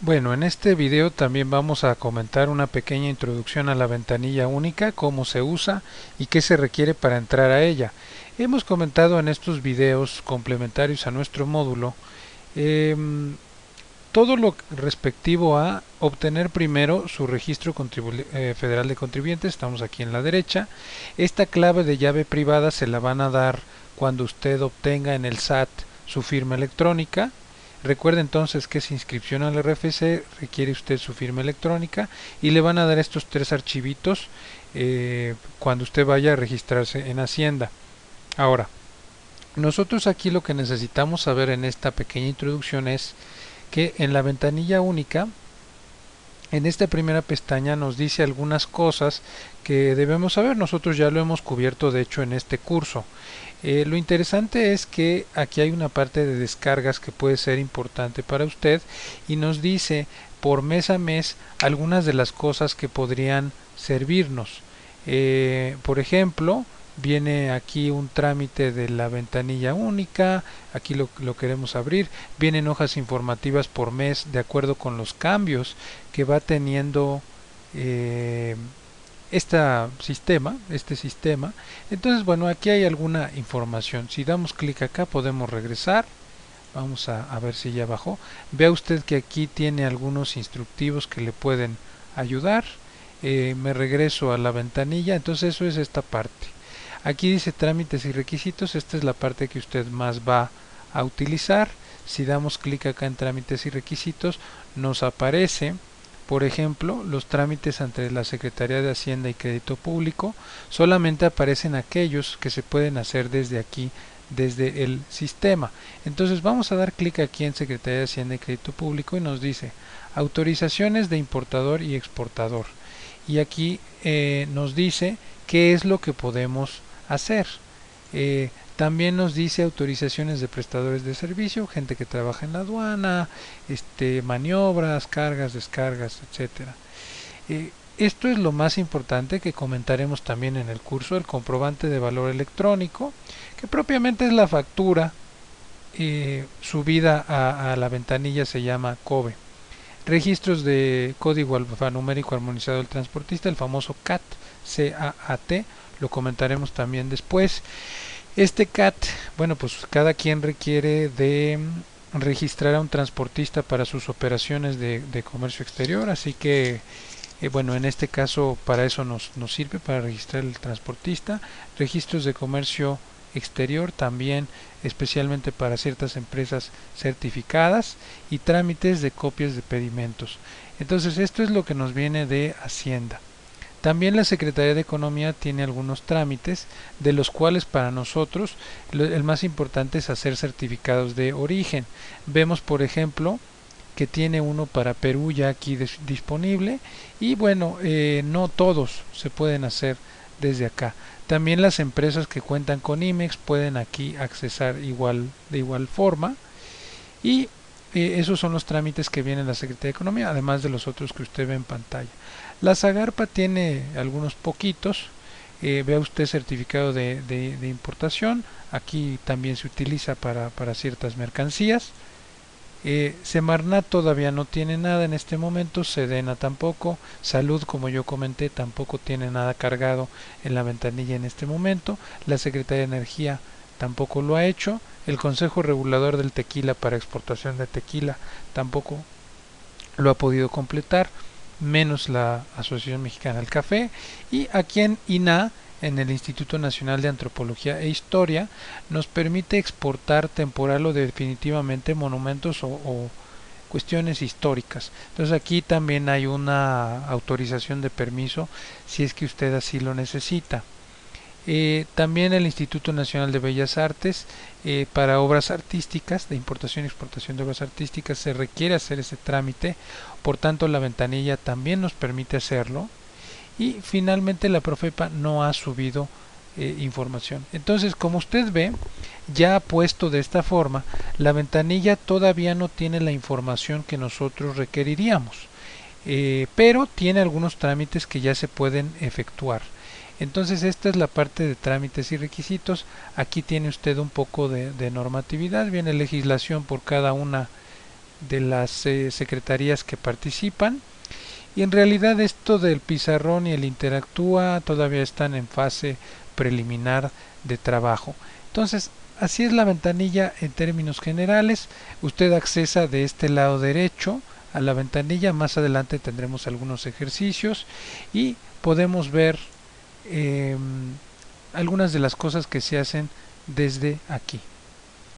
Bueno, en este video también vamos a comentar una pequeña introducción a la ventanilla única, cómo se usa y qué se requiere para entrar a ella. Hemos comentado en estos videos complementarios a nuestro módulo em, todo lo respectivo a obtener primero su registro eh, federal de contribuyentes, estamos aquí en la derecha. Esta clave de llave privada se la van a dar cuando usted obtenga en el SAT su firma electrónica Recuerde entonces que esa inscripción al RFC requiere usted su firma electrónica y le van a dar estos tres archivitos eh, cuando usted vaya a registrarse en Hacienda. Ahora, nosotros aquí lo que necesitamos saber en esta pequeña introducción es que en la ventanilla única, en esta primera pestaña nos dice algunas cosas que debemos saber. Nosotros ya lo hemos cubierto de hecho en este curso. Eh, lo interesante es que aquí hay una parte de descargas que puede ser importante para usted y nos dice por mes a mes algunas de las cosas que podrían servirnos. Eh, por ejemplo, viene aquí un trámite de la ventanilla única, aquí lo, queremos abrir, vienen hojas informativas por mes de acuerdo con los cambios que va teniendo este sistema, este sistema. Entonces, bueno, aquí hay alguna información. Si damos clic acá podemos regresar. Vamos a, ver si ya bajó. Vea usted que aquí tiene algunos instructivos que le pueden ayudar. Eh, me regreso a la ventanilla. Entonces eso es esta parte. Aquí dice trámites y requisitos. Esta es la parte que usted más va a utilizar. Si damos clic acá en trámites y requisitos, nos aparece por ejemplo, los trámites ante la Secretaría de Hacienda y Crédito Público solamente aparecen aquellos que se pueden hacer desde aquí, desde el sistema. Entonces vamos a dar clic aquí en Secretaría de Hacienda y Crédito Público y nos dice autorizaciones de importador y exportador. Y aquí eh, nos dice qué es lo que podemos hacer. Eh, también nos dice autorizaciones de prestadores de servicio, gente que trabaja en la aduana, este, maniobras, cargas, descargas, etcétera. Eh, esto es lo más importante que comentaremos también en el curso, el comprobante de valor electrónico, que propiamente es la factura eh, subida a, a, la ventanilla se llama COBE. Registros de código alfanumérico armonizado del transportista, el famoso CAT, C-A-A-T, lo comentaremos también después. Este CAT, bueno, pues cada quien requiere de registrar a un transportista para sus operaciones de, comercio exterior, así que eh, bueno, en este caso para eso nos, nos sirve, para registrar el transportista, registros de comercio exterior también especialmente para ciertas empresas certificadas y trámites de copias de pedimentos. Entonces esto es lo que nos viene de Hacienda. También la Secretaría de Economía tiene algunos trámites, de los cuales para nosotros el más importante es hacer certificados de origen. Vemos, por ejemplo, que tiene uno para Perú ya aquí disponible y bueno, eh, no todos se pueden hacer desde acá. También las empresas que cuentan con IMEX pueden aquí accesar igual de igual forma y eh, esos son los trámites que vienen la Secretaría de Economía, además de los otros que usted ve en pantalla. La Zagarpa tiene algunos poquitos. Eh, vea usted certificado de, de, importación. Aquí también se utiliza para, para ciertas mercancías. Eh, Semarnat todavía no tiene nada en este momento, Sedena tampoco, Salud como yo comenté tampoco tiene nada cargado en la ventanilla en este momento, la Secretaría de Energía tampoco lo ha hecho, el Consejo Regulador del Tequila para exportación de tequila tampoco lo ha podido completar menos la Asociación Mexicana del Café y aquí en INA en el Instituto Nacional de Antropología e Historia nos permite exportar temporal o definitivamente monumentos o, cuestiones históricas. Entonces aquí también hay una autorización de permiso si es que usted así lo necesita. Eh, también el Instituto Nacional de Bellas Artes eh, para obras artísticas, de importación y exportación de obras artísticas, se requiere hacer ese trámite, por tanto la ventanilla también nos permite hacerlo. Y finalmente la Profepa no ha subido eh, información. Entonces, como usted ve, ya puesto de esta forma, la ventanilla todavía no tiene la información que nosotros requeriríamos, pero tiene algunos trámites que ya se pueden efectuar. Entonces esta es la parte de trámites y requisitos. Aquí tiene usted un poco de, normatividad, viene legislación por cada una de las eh, secretarías que participan y en realidad esto del pizarrón y el interactúa todavía están en fase preliminar de trabajo. Entonces así es la ventanilla en términos generales. Usted accesa de este lado derecho a la ventanilla. Más adelante tendremos algunos ejercicios y podemos ver eh, algunas de las cosas que se hacen desde aquí